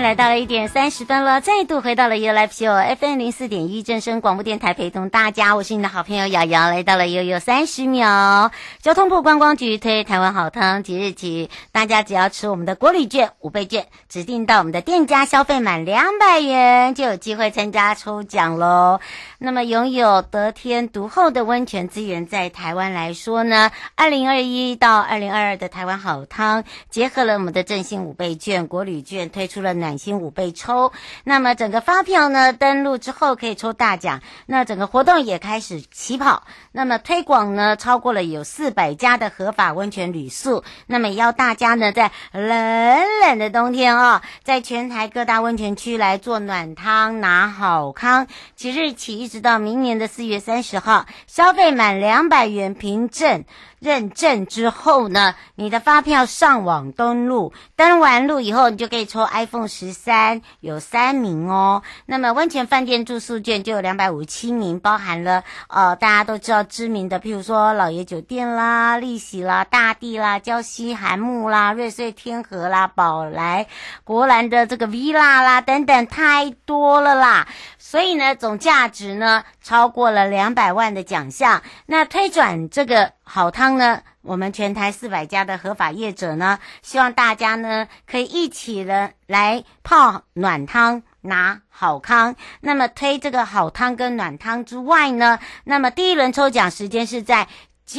来到了一点三十分了，再度回到了 U Live Show FM 零四点一正声广播电台，陪同大家，我是你的好朋友瑶瑶，来到了悠悠三十秒。交通部观光局推台湾好汤，即日起，大家只要持我们的国旅券五倍券，指定到我们的店家消费满两百元，就有机会参加抽奖喽。那么，拥有得天独厚的温泉资源，在台湾来说呢，二零二一到二零二二的台湾好汤，结合了我们的振兴五倍券、国旅券，推出了暖。新五倍抽，那么整个发票呢，登录之后可以抽大奖，那整个活动也开始起跑，那么推广呢，超过了有四百家的合法温泉旅宿，那么也要大家呢，在冷冷的冬天哦，在全台各大温泉区来做暖汤拿好康，即日起一直到明年的四月三十号，消费满两百元凭证。认证之后呢，你的发票上网登录，登完录以后，你就可以抽 iPhone 十三，有三名哦。那么温泉饭店住宿券就有两百五十七名，包含了呃大家都知道知名的，譬如说老爷酒店啦、丽喜啦、大地啦、礁溪寒木啦、瑞穗天河啦、宝来国兰的这个 Villa 啦等等，太多了啦。所以呢，总价值呢超过了两百万的奖项。那推转这个。好汤呢，我们全台四百家的合法业者呢，希望大家呢可以一起呢来泡暖汤拿好康。那么推这个好汤跟暖汤之外呢，那么第一轮抽奖时间是在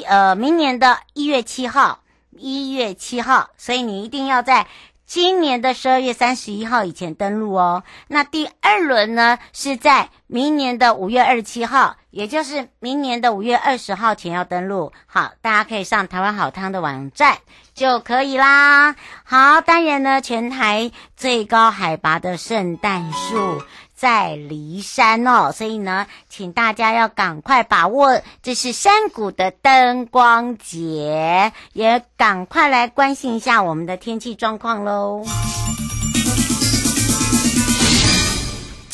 呃明年的一月七号，一月七号，所以你一定要在今年的十二月三十一号以前登录哦。那第二轮呢是在明年的五月二十七号。也就是明年的五月二十号前要登录，好，大家可以上台湾好汤的网站就可以啦。好，当然呢，全台最高海拔的圣诞树在骊山哦，所以呢，请大家要赶快把握，这是山谷的灯光节，也赶快来关心一下我们的天气状况喽。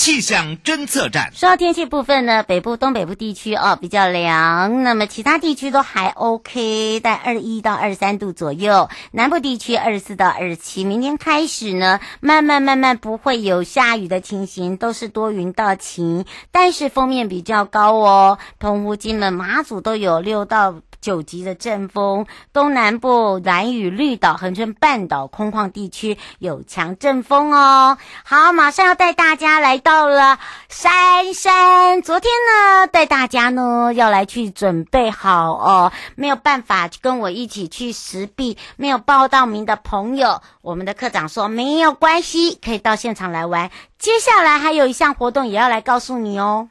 气象侦测站。说到天气部分呢，北部、东北部地区哦比较凉，那么其他地区都还 OK，在二一到二三度左右。南部地区二四到二七。明天开始呢，慢慢慢慢不会有下雨的情形，都是多云到晴，但是锋面比较高哦。澎湖、金门、马祖都有六到。九级的阵风，东南部兰屿、绿岛、恒春半岛空旷地区有强阵风哦。好，马上要带大家来到了杉山。昨天呢，带大家呢要来去准备好哦，没有办法跟我一起去石壁，没有报到名的朋友，我们的课长说没有关系，可以到现场来玩。接下来还有一项活动也要来告诉你哦。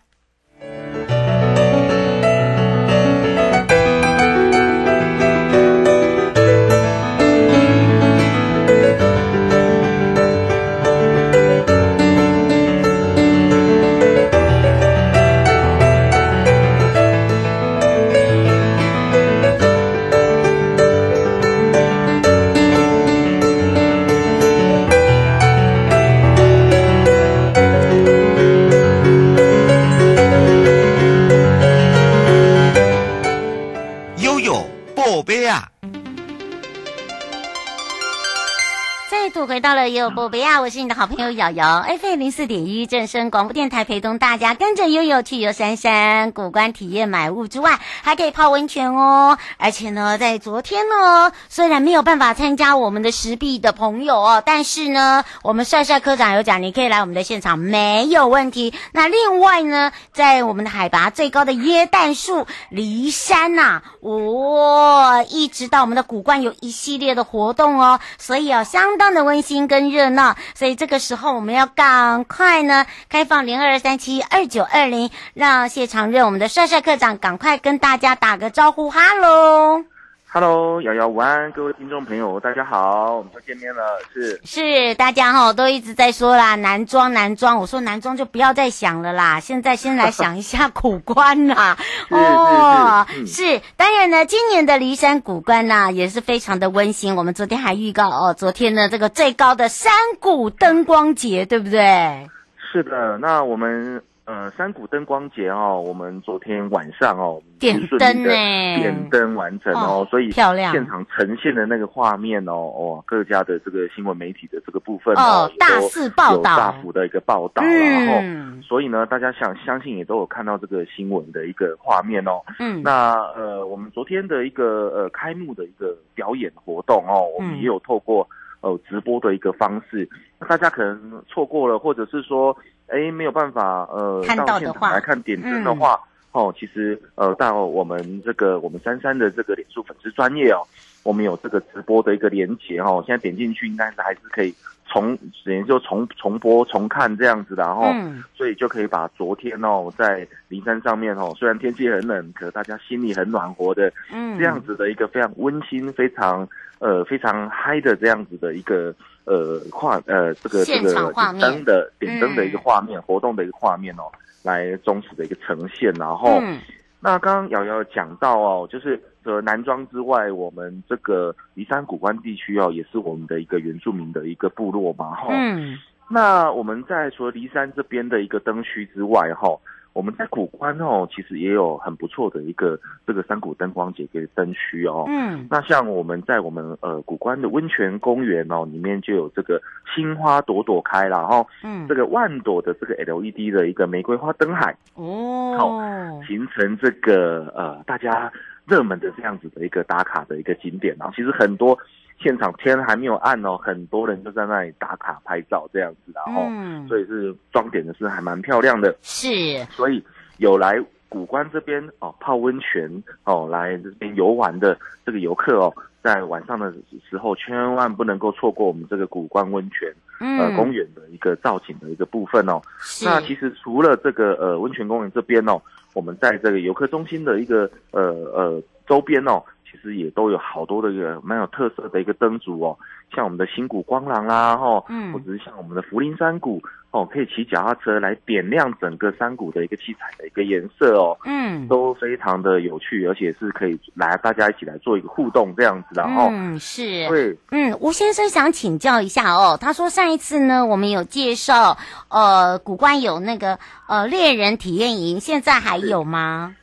度回到了悠悠波比亚，我是你的好朋友瑶瑶，FM 零四点一正声广播电台，陪同大家跟着悠悠去游山山古关体验买物之外，还可以泡温泉哦。而且呢，在昨天呢，虽然没有办法参加我们的石壁的朋友哦，但是呢，我们帅帅科长有讲，你可以来我们的现场，没有问题。那另外呢，在我们的海拔最高的椰蛋树离山呐、啊，哇、哦，一直到我们的古关有一系列的活动哦，所以哦，相当。的温温馨跟热闹，所以这个时候我们要赶快呢，开放零二三七二九二零，让谢长任我们的帅帅课长赶快跟大家打个招呼，哈喽。Hello，瑶瑶午安，各位听众朋友，大家好，我们又见面了，是是，大家哈都一直在说啦，男装男装，我说男装就不要再想了啦，现在先来想一下古关啦，哦，是，是，是，是，当然呢，今年的骊山古关呢也是非常的温馨，我们昨天还预告哦，昨天呢这个最高的山谷灯光节，对不对？是的，那我们。呃，山谷灯光节哦，我们昨天晚上哦，点灯呢，点灯完成哦，哦所以漂亮，现场呈现的那个画面哦，哦，各家的这个新闻媒体的这个部分哦，大肆报道，大幅的一个报道，嗯、然后所以呢，大家想相信也都有看到这个新闻的一个画面哦，嗯，那呃，我们昨天的一个呃开幕的一个表演活动哦，我们也有透过呃直播的一个方式，那大家可能错过了，或者是说。哎，没有办法，呃，看到的话，到现场来看点灯的话，嗯、哦，其实，呃，到我们这个我们珊珊的这个脸书粉丝专业哦，我们有这个直播的一个连接哦，现在点进去应该是还是可以重，等于就重重播重看这样子的，然后，嗯、所以就可以把昨天哦在灵山上面哦，虽然天气很冷，可大家心里很暖和的，嗯，这样子的一个非常温馨、非常呃非常嗨的这样子的一个。呃，画呃，这个这个灯的点灯的一个画面，嗯、活动的一个画面哦，来忠实的一个呈现。然后，嗯、那刚刚瑶瑶讲到哦，就是呃南庄之外，我们这个离山古关地区哦，也是我们的一个原住民的一个部落嘛，哈。嗯。那我们在除了梨山这边的一个灯区之外，哈。我们在古关哦，其实也有很不错的一个这个山谷灯光节跟灯区哦。嗯，那像我们在我们呃古关的温泉公园哦，里面就有这个青花朵朵开了哈。嗯，这个万朵的这个 LED 的一个玫瑰花灯海哦，好形成这个呃大家热门的这样子的一个打卡的一个景点啊。其实很多。现场天还没有暗哦，很多人就在那里打卡拍照这样子，然后，嗯，所以是装点的是还蛮漂亮的。是，所以有来古关这边哦泡温泉哦，来这边游玩的这个游客哦，在晚上的时候千万不能够错过我们这个古关温泉呃公园的一个造景的一个部分哦。那其实除了这个呃温泉公园这边哦，我们在这个游客中心的一个呃呃周边哦。其实也都有好多的一个蛮有特色的一个灯组哦，像我们的新谷光廊啦，哈，嗯，或者是像我们的福林山谷哦，可以骑脚踏车来点亮整个山谷的一个七彩的一个颜色哦，嗯，都非常的有趣，而且是可以来大家一起来做一个互动这样子的哦，嗯，是，对，嗯，吴先生想请教一下哦，他说上一次呢，我们有介绍，呃，古关有那个呃猎人体验营，现在还有吗？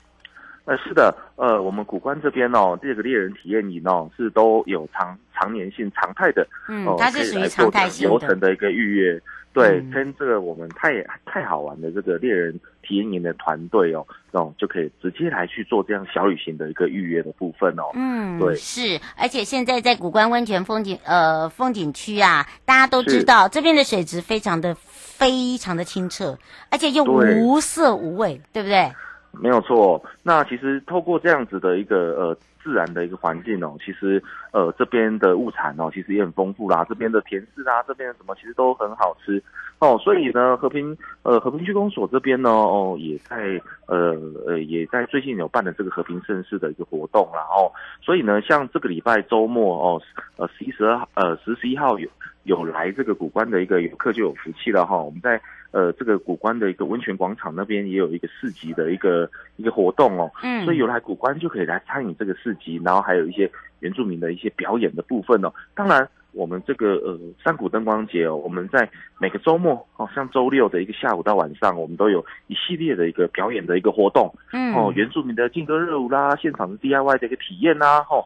呃，是的，呃，我们古关这边哦，这个猎人体验营哦，是都有常常年性常态的，嗯，它是属于常态性流程的一个预约，对，嗯、跟这个我们太太好玩的这个猎人体验营的团队哦，哦，就可以直接来去做这样小旅行的一个预约的部分哦，嗯，对，是，而且现在在古关温泉风景呃风景区啊，大家都知道这边的水质非常的非常的清澈，而且又无色无味，对，对不对？没有错，那其实透过这样子的一个呃自然的一个环境哦，其实呃这边的物产哦，其实也很丰富啦。这边的甜柿啊，这边的什么其实都很好吃哦。所以呢，和平呃和平区公所这边呢哦，也在呃呃也在最近有办的这个和平盛世的一个活动啦哦。所以呢，像这个礼拜周末哦，呃十一十二呃十十一号有有来这个古关的一个游客就有福气了哈、哦。我们在。呃，这个古关的一个温泉广场那边也有一个市集的一个一个活动哦，嗯，所以有来古关就可以来参与这个市集，然后还有一些原住民的一些表演的部分哦。当然，我们这个呃山谷灯光节哦，我们在每个周末哦，像周六的一个下午到晚上，我们都有一系列的一个表演的一个活动，嗯，哦，原住民的劲歌热舞啦，现场的 DIY 的一个体验啦，吼、哦。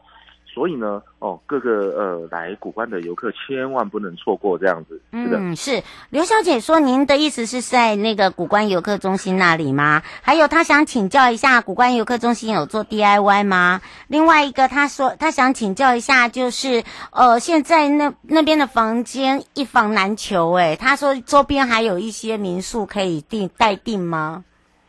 所以呢，哦，各个呃来古关的游客千万不能错过这样子。是的，嗯，是刘小姐说，您的意思是在那个古关游客中心那里吗？还有，她想请教一下，古关游客中心有做 DIY 吗？另外一个，她说她想请教一下，就是呃，现在那那边的房间一房难求，诶，她说周边还有一些民宿可以订代订吗？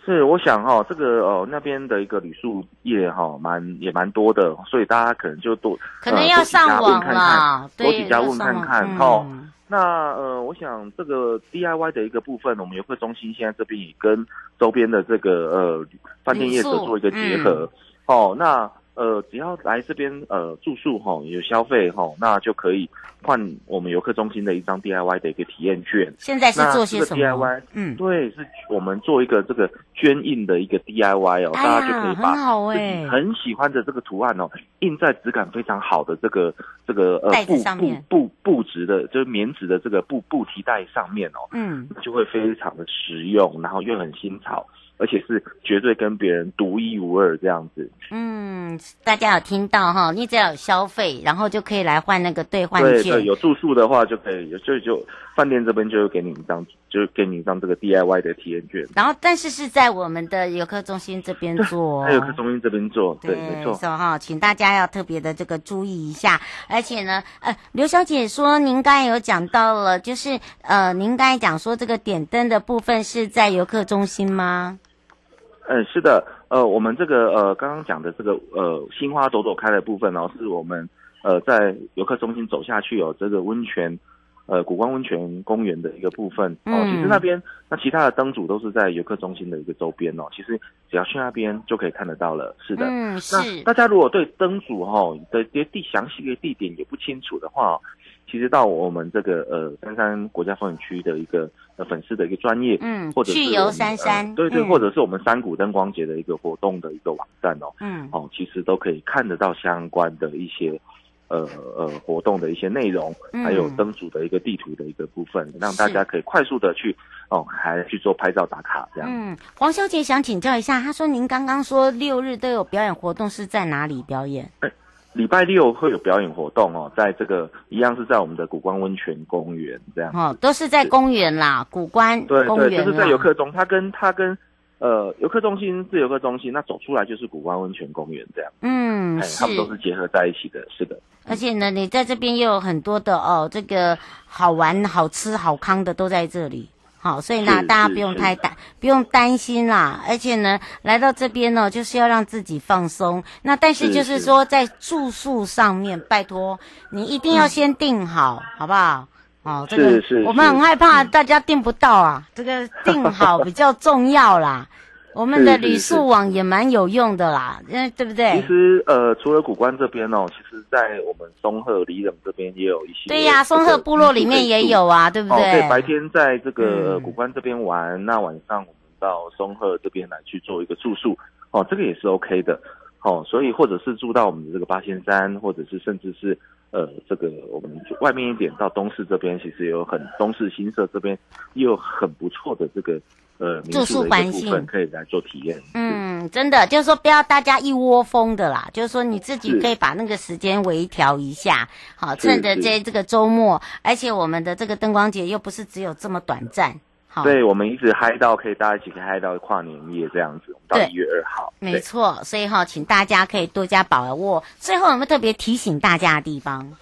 是，我想哈、哦，这个哦那边的一个旅宿业哈、哦，蛮也蛮多的，所以大家可能就多可能要上网了，多几家问看看哈、哦。那呃，我想这个 DIY 的一个部分，我们游客中心现在这边也跟周边的这个呃饭店业者做一个结合，嗯、哦，那。呃，只要来这边呃住宿哈，有消费哈，那就可以换我们游客中心的一张 DIY 的一个体验券。现在是做些什么？DIY，嗯，对，是我们做一个这个捐印的一个 DIY 哦，哎、大家就可以把自己很喜欢的这个图案哦，印在质感非常好的这个这个呃布布布布质的，就是棉质的这个布布提袋上面哦，嗯，就会非常的实用，然后又很新潮。而且是绝对跟别人独一无二这样子。嗯，大家有听到哈？你只要有消费，然后就可以来换那个兑换券。对对，有住宿的话就可以，有就就饭店这边就会给你一张，就给你一张这个 DIY 的体验券。然后，但是是在我们的游客中心这边做，在游客中心这边做，对，对没错。说哈，请大家要特别的这个注意一下。而且呢，呃，刘小姐说，您刚才有讲到了，就是呃，您刚才讲说这个点灯的部分是在游客中心吗？嗯，是的，呃，我们这个呃刚刚讲的这个呃心花朵朵开的部分哦，是我们呃在游客中心走下去有这个温泉，呃古关温泉公园的一个部分哦。其实那边那其他的灯组都是在游客中心的一个周边哦。其实只要去那边就可以看得到了。是的，嗯，是。那大家如果对灯组哈的的地详细的地点也不清楚的话，其实到我们这个呃三山国家风景区的一个呃粉丝的一个专业，嗯，或者去游三山，呃、对对，嗯、或者是我们山谷灯光节的一个活动的一个网站哦，嗯，哦，其实都可以看得到相关的一些呃呃活动的一些内容，嗯、还有灯组的一个地图的一个部分，让大家可以快速的去哦，还去做拍照打卡这样。嗯，黄小姐想请教一下，她说您刚刚说六日都有表演活动，是在哪里表演？欸礼拜六会有表演活动哦，在这个一样是在我们的古关温泉公园这样。哦，都是在公园啦，古关对对，就是在游客中，它跟它跟呃游客中心是游客中心，那走出来就是古关温泉公园这样，嗯，他们都是结合在一起的，是的。而且呢，你在这边又有很多的哦，这个好玩、好吃、好康的都在这里。好，所以呢，大家不用太担，不用担心啦。而且呢，来到这边呢，就是要让自己放松。那但是就是说，在住宿上面，拜托你一定要先订好，嗯、好不好？哦，这个我们很害怕大家订不到啊，这个订好比较重要啦。我们的旅宿网也蛮有用的啦，嗯对不对？其实呃，除了古关这边哦，其实在我们松鹤里冷这边也有一些。对呀、啊，松鹤部落里面也有啊，对不对？哦，对，白天在这个古关这边玩，嗯、那晚上我们到松鹤这边来去做一个住宿，哦，这个也是 OK 的。哦，所以或者是住到我们的这个八仙山，或者是甚至是呃这个我们外面一点到东势这边，其实也有很东势新社这边也有很不错的这个。呃，住宿环境。可以来做体验。嗯，真的就是说，不要大家一窝蜂的啦，就是说你自己可以把那个时间微调一下，好，趁着这这个周末，而且我们的这个灯光节又不是只有这么短暂，好，对，我们一直嗨到可以大家一起可以嗨到跨年夜这样子，到一月二号，没错，所以哈，请大家可以多加把握。最后有没有特别提醒大家的地方？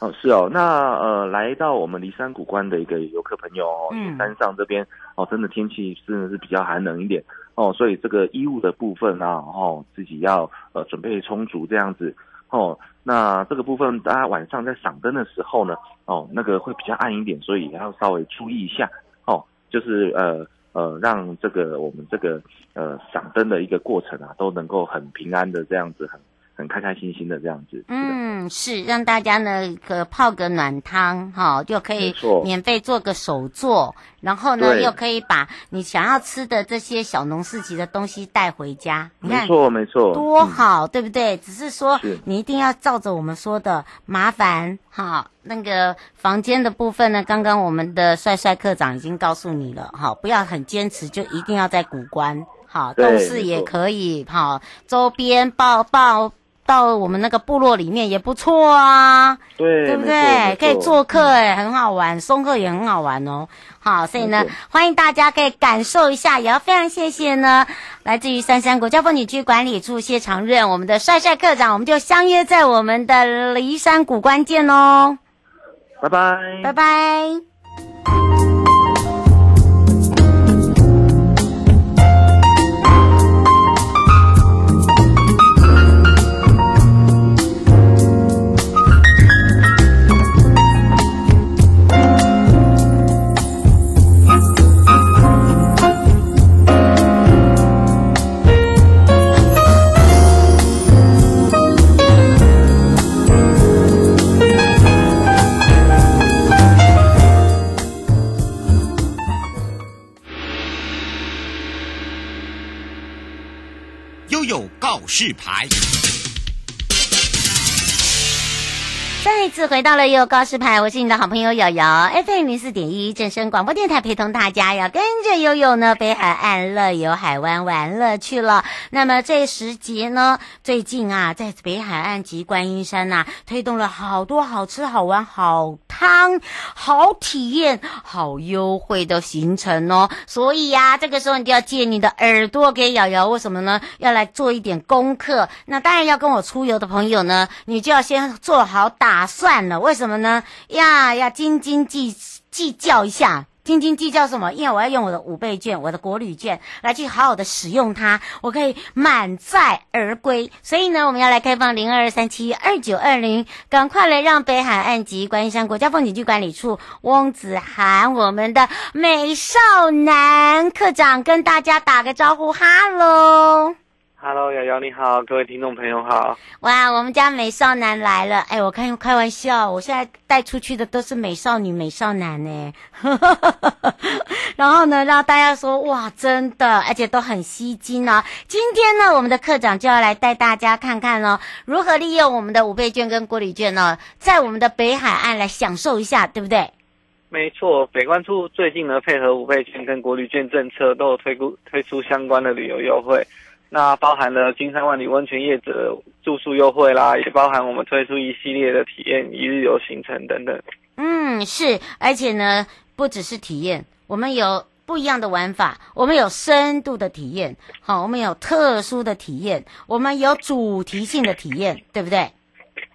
哦，是哦，那呃，来到我们离山谷关的一个游客朋友哦，嗯，山上这边哦，真的天气真的是比较寒冷一点哦，所以这个衣物的部分啊，哦，自己要呃准备充足这样子哦。那这个部分大家晚上在赏灯的时候呢，哦，那个会比较暗一点，所以也要稍微注意一下哦，就是呃呃，让这个我们这个呃赏灯的一个过程啊，都能够很平安的这样子很。很开开心心的这样子，嗯，是让大家呢可泡个暖汤哈，就可以免费做个手作，然后呢又可以把你想要吃的这些小农市集的东西带回家。你看，没错没错，多好，对不对？只是说你一定要照着我们说的，麻烦哈。那个房间的部分呢，刚刚我们的帅帅课长已经告诉你了，哈，不要很坚持，就一定要在古关，好，动视也可以，好，周边报报。到我们那个部落里面也不错啊，对，对不对？可以做客哎，很好玩，松客也很好玩哦。好，所以呢，欢迎大家可以感受一下，也要非常谢谢呢，来自于三山国家风景区管理处谢长任，我们的帅帅课长，我们就相约在我们的骊山谷关见喽，拜拜，拜拜。告示牌。再一次回到了悠悠告示牌，我是你的好朋友瑶瑶，FM 零四点一正声广播电台，陪同大家要跟着悠悠呢，北海岸乐游海湾玩乐去了。那么这时节呢，最近啊，在北海岸及观音山呐、推动了好多好吃好玩好汤好体验好优惠的行程哦。所以呀、啊，这个时候你就要借你的耳朵给瑶瑶，为什么呢？要来做一点功课。那当然要跟我出游的朋友呢，你就要先做好打。打算了，为什么呢？呀，要斤斤计计较一下，斤斤计较什么？因为我要用我的五倍券，我的国旅券来去好好的使用它，我可以满载而归。所以呢，我们要来开放零二三七二九二零，赶快来让北海岸及观音山国家风景区管理处翁子涵，我们的美少男课长跟大家打个招呼，哈喽。Hello，瑶瑶你好，各位听众朋友好。哇，我们家美少男来了！哎，我开开玩笑，我现在带出去的都是美少女、美少男呢。然后呢，让大家说哇，真的，而且都很吸睛哦。今天呢，我们的课长就要来带大家看看哦，如何利用我们的五倍券跟国旅券呢，在我们的北海岸来享受一下，对不对？没错，北关处最近呢，配合五倍券跟国旅券政策，都有推出推出相关的旅游优惠。那包含了金山万里温泉业者住宿优惠啦，也包含我们推出一系列的体验一日游行程等等。嗯，是，而且呢，不只是体验，我们有不一样的玩法，我们有深度的体验，好，我们有特殊的体验，我们有主题性的体验，对不对？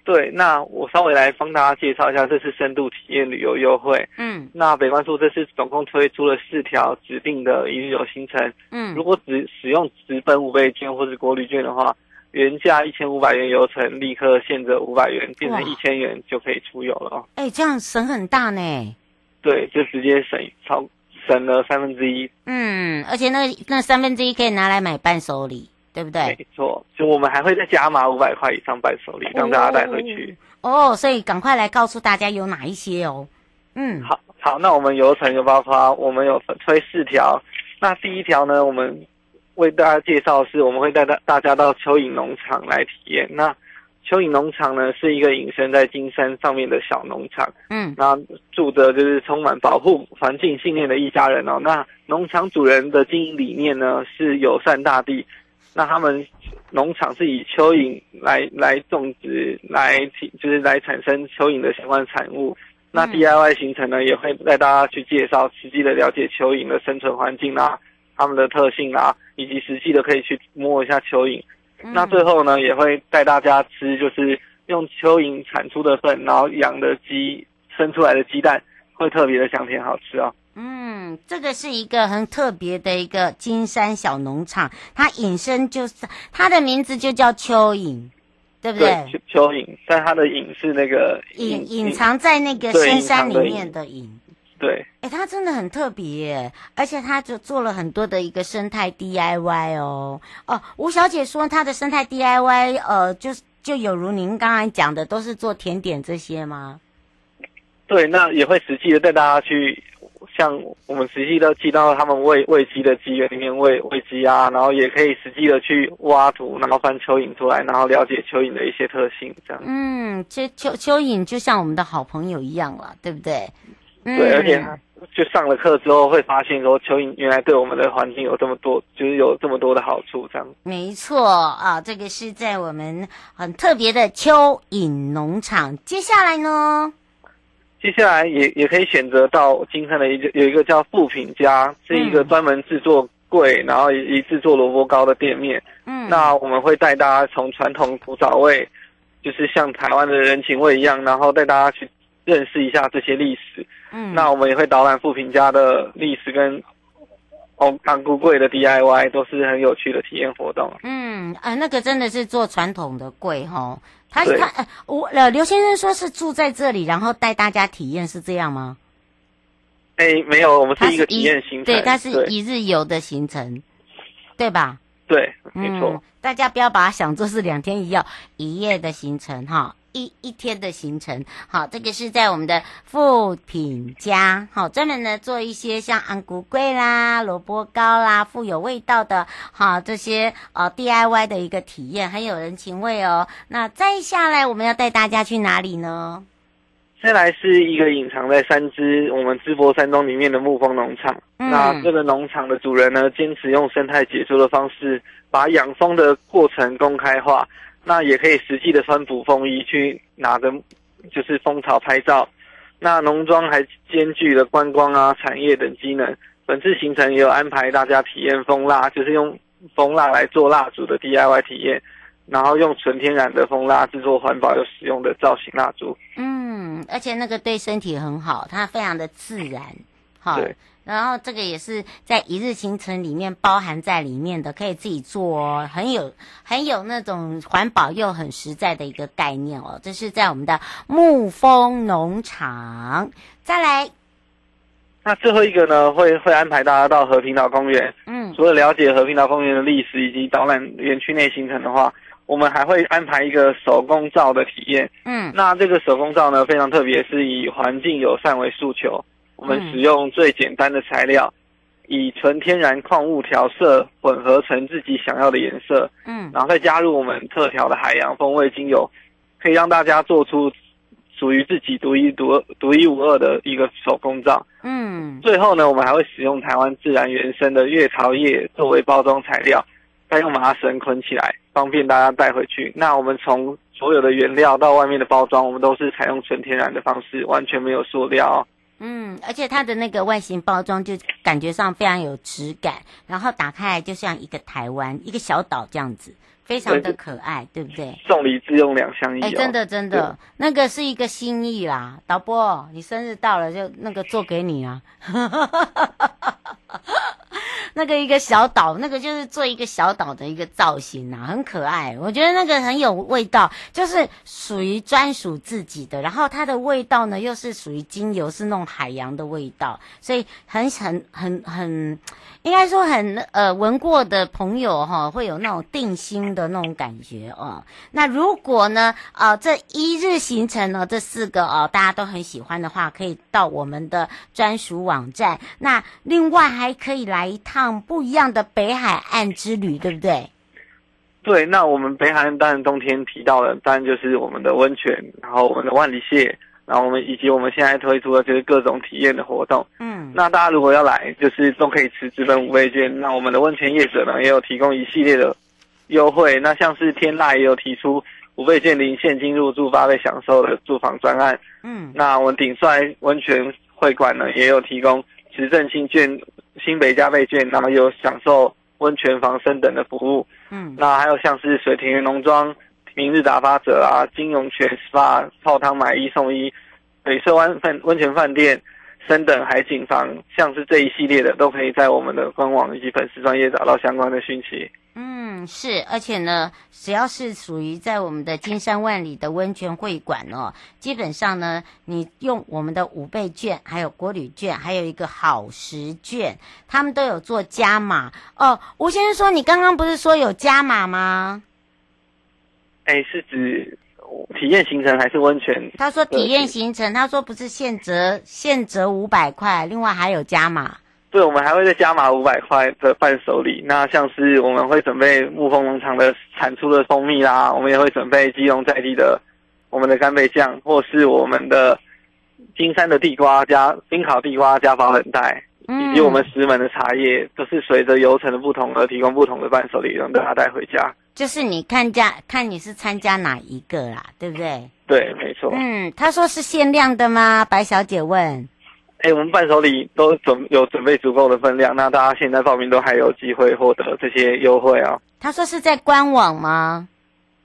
对，那我稍微来帮大家介绍一下，这次深度体验旅游优惠。嗯，那北关处这次总共推出了四条指定的一日游行程。嗯，如果只使用直奔五倍券或是国旅券的话，原价一千五百元游程立刻现折五百元，变成一千元就可以出游了哦。哎，这样省很大呢。对，就直接省超省了三分之一。嗯，而且那那三分之一可以拿来买伴手礼。对不对？没错，就我们还会再加码五百块以上伴手礼，让大家带回去。哦，所以赶快来告诉大家有哪一些哦。嗯，好，好，那我们游程有包括我们有推四条。那第一条呢，我们为大家介绍是，我们会带大大家到蚯蚓农场来体验。那蚯蚓农场呢，是一个隐身在金山上面的小农场。嗯，那住着就是充满保护环境信念的一家人哦。那农场主人的经营理念呢，是友善大地。那他们农场是以蚯蚓来来种植，来就是来产生蚯蚓的相关产物。那 DIY 行程呢，也会带大家去介绍，实际的了解蚯蚓的生存环境啊，它们的特性啊，以及实际的可以去摸一下蚯蚓。那最后呢，也会带大家吃，就是用蚯蚓产出的粪，然后养的鸡生出来的鸡蛋，会特别的香甜好吃哦。嗯，这个是一个很特别的一个金山小农场，它隐身就是它的名字就叫蚯蚓，对不对？对，蚯蚓，但它的隐是那个隐隐藏在那个深山里面的隐。对，哎，它真的很特别耶，而且它就做了很多的一个生态 DIY 哦。哦，吴小姐说她的生态 DIY，呃，就就有如您刚才讲的，都是做甜点这些吗？对，那也会实际的带大家去。像我们实际的进到他们喂喂鸡的鸡园里面喂喂鸡啊，然后也可以实际的去挖土，然后翻蚯蚓出来，然后了解蚯蚓的一些特性，这样。嗯，这蚯蚯蚓就像我们的好朋友一样了，对不对？对，而且就上了课之后会发现说，蚯蚓原来对我们的环境有这么多，就是有这么多的好处，这样。没错啊，这个是在我们很特别的蚯蚓农场。接下来呢？接下来也也可以选择到金山的一个有一个叫富品家，是一个专门制作柜，嗯、然后以制作萝卜糕的店面。嗯，那我们会带大家从传统古早味，就是像台湾的人情味一样，然后带大家去认识一下这些历史。嗯，那我们也会导览富品家的历史跟哦安菇柜的 DIY，都是很有趣的体验活动。嗯，啊，那个真的是做传统的柜哈。他他呃，我呃刘先生说是住在这里，然后带大家体验，是这样吗？哎，没有，我们是一个体验行程，对，它是一日游的行程，对吧？对，没错。嗯，大家不要把它想作是两天一夜一夜的行程哈。一一天的行程，好，这个是在我们的富品家，好，专门呢做一些像安古桂啦、萝卜糕啦，富有味道的，好这些呃 DIY 的一个体验，很有人情味哦。那再下来，我们要带大家去哪里呢？再来是一个隐藏在三芝我们淄博山庄里面的木风农场。嗯、那这个农场的主人呢，坚持用生态解说的方式，把养蜂的过程公开化。那也可以实际的穿捕风衣去拿着，就是蜂巢拍照。那农庄还兼具了观光啊、产业等机能。本次行程也有安排大家体验蜂蜡，就是用蜂蜡来做蜡烛的 DIY 体验，然后用纯天然的蜂蜡制作环保又实用的造型蜡烛。嗯，而且那个对身体很好，它非常的自然。好。对。然后这个也是在一日行程里面包含在里面的，可以自己做哦，很有很有那种环保又很实在的一个概念哦。这是在我们的沐风农场。再来，那最后一个呢，会会安排大家到和平岛公园。嗯，除了了解和平岛公园的历史以及导览园区内行程的话，我们还会安排一个手工皂的体验。嗯，那这个手工皂呢，非常特别，是以环境友善为诉求。我们使用最简单的材料，以纯天然矿物调色，混合成自己想要的颜色。嗯，然后再加入我们特调的海洋风味精油，可以让大家做出属于自己独一独二、独一无二的一个手工皂。嗯，最后呢，我们还会使用台湾自然原生的月桃叶作为包装材料，再用麻绳捆起来，方便大家带回去。那我们从所有的原料到外面的包装，我们都是采用纯天然的方式，完全没有塑料。嗯，而且它的那个外形包装就感觉上非常有质感，然后打开来就像一个台湾一个小岛这样子，非常的可爱，对，对不对？送礼自用两相宜，哦。哎，真的真的，那个是一个心意啦。导播，你生日到了就那个做给你啊。那个一个小岛，那个就是做一个小岛的一个造型啊，很可爱。我觉得那个很有味道，就是属于专属自己的。然后它的味道呢，又是属于精油，是那种海洋的味道，所以很很很很，应该说很呃闻过的朋友哈，会有那种定心的那种感觉哦。那如果呢，呃，这一日行程呢，这四个哦，大家都很喜欢的话，可以到我们的专属网站。那另外还可以来一趟。不一样的北海岸之旅，对不对？对，那我们北海岸当然冬天提到的，当然就是我们的温泉，然后我们的万里蟹，然后我们以及我们现在推出的就是各种体验的活动。嗯，那大家如果要来，就是都可以持资本五倍券。那我们的温泉业者呢，也有提供一系列的优惠。那像是天籁也有提出五倍券零现金入住八倍享受的住房专案。嗯，那我们鼎帅温泉会馆呢，也有提供持证新券。新北加倍券，那么有享受温泉房升等的服务。嗯，那还有像是水田园农庄、明日打发者啊、金融泉 SPA 泡汤买一送一、北色湾饭温泉饭店升等海景房，像是这一系列的，都可以在我们的官网以及粉丝专业找到相关的讯息。嗯，是，而且呢，只要是属于在我们的金山万里的温泉会馆哦，基本上呢，你用我们的五倍券，还有国旅券，还有一个好时券，他们都有做加码哦。吴先生说，你刚刚不是说有加码吗？哎，是指体验行程还是温泉？他说体验行程，他说不是现折现折五百块，另外还有加码。对，我们还会再加码五百块的伴手礼。那像是我们会准备沐风农场的产出的蜂蜜啦，我们也会准备基隆在地的我们的干贝酱，或是我们的金山的地瓜加冰烤地瓜加保冷袋，以及我们石门的茶叶，都是随着游程的不同而提供不同的伴手礼，让大家带回家。就是你看家看你是参加哪一个啦，对不对？对，没错。嗯，他说是限量的吗？白小姐问。哎，我们伴手礼都准有准备足够的分量，那大家现在报名都还有机会获得这些优惠啊。他说是在官网吗？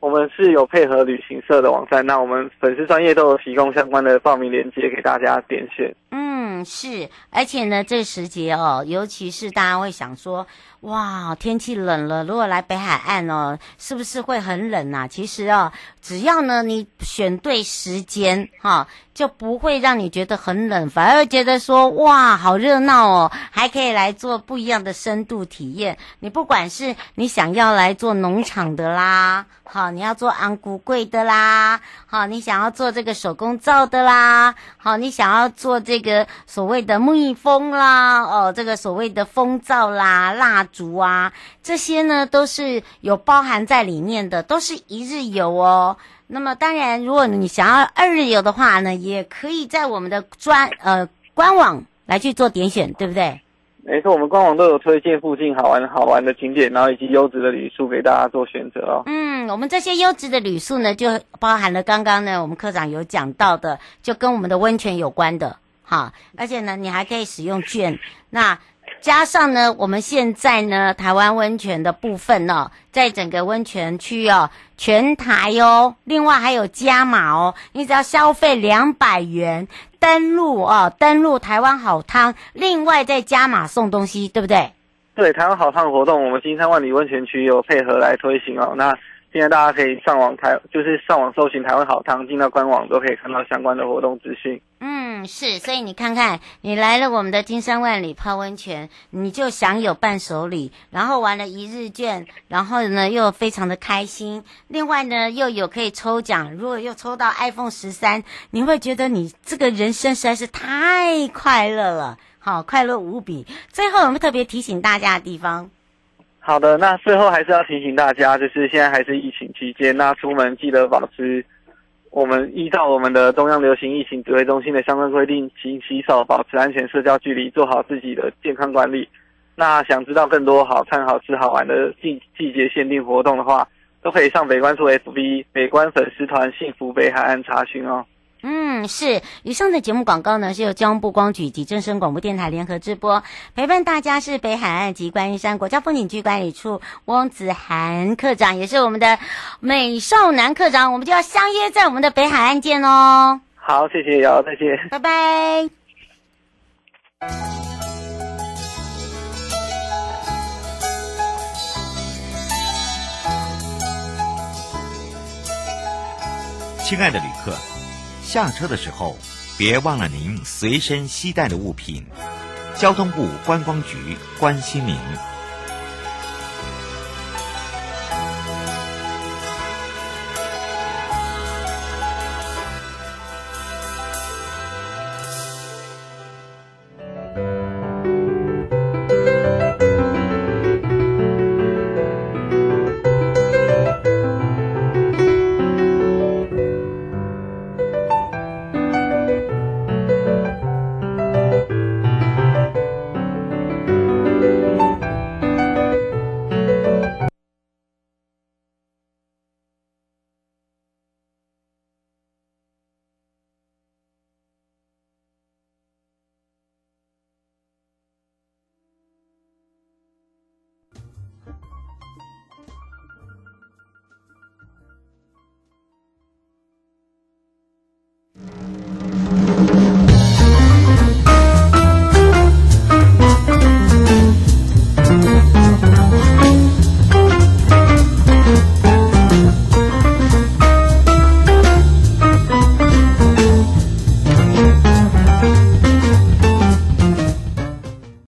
我们是有配合旅行社的网站，那我们粉丝专业都有提供相关的报名链接给大家点选。嗯，是，而且呢，这时节哦，尤其是大家会想说，哇，天气冷了，如果来北海岸哦，是不是会很冷啊？其实哦，只要呢你选对时间哈。哦就不会让你觉得很冷，反而觉得说哇，好热闹哦，还可以来做不一样的深度体验。你不管是你想要来做农场的啦，好，你要做安古贵的啦，好，你想要做这个手工皂的啦，好，你想要做这个所谓的蜜蜂啦，哦，这个所谓的蜂皂啦、蜡烛啊，这些呢都是有包含在里面的，都是一日游哦。那么当然，如果你想要二日游的话呢，也可以在我们的专呃官网来去做点选，对不对？没错，我们官网都有推荐附近好玩好玩的景点，然后以及优质的旅宿给大家做选择哦。嗯，我们这些优质的旅宿呢，就包含了刚刚呢我们科长有讲到的，就跟我们的温泉有关的，哈，而且呢，你还可以使用券，那。加上呢，我们现在呢，台湾温泉的部分呢、哦，在整个温泉区哦，全台哦，另外还有加码哦，你只要消费两百元登录哦，登录台湾好汤，另外再加码送东西，对不对？对，台湾好汤活动，我们金山万里温泉区有配合来推行哦。那现在大家可以上网台，就是上网搜寻台湾好汤，进到官网都可以看到相关的活动资讯。嗯，是，所以你看看，你来了我们的金山万里泡温泉，你就享有伴手礼，然后玩了一日券，然后呢又非常的开心。另外呢又有可以抽奖，如果又抽到 iPhone 十三，你会觉得你这个人生实在是太快乐了，好，快乐无比。最后我们特别提醒大家的地方。好的，那最后还是要提醒大家，就是现在还是疫情期间，那出门记得保持我们依照我们的中央流行疫情指挥中心的相关规定，勤洗手，保持安全社交距离，做好自己的健康管理。那想知道更多好看、好吃、好玩的季季节限定活动的话，都可以上北关处 FB 北关粉丝团“幸福北海岸”查询哦。嗯，是。以上的节目广告呢，是由交通部光局及正声广播电台联合直播。陪伴大家是北海岸及观音山国家风景区管理处翁子涵课长，也是我们的美少男课长。我们就要相约在我们的北海岸见哦。好，谢谢瑶，再见，拜拜。亲爱的旅客。下车的时候，别忘了您随身携带的物品。交通部观光局关心您。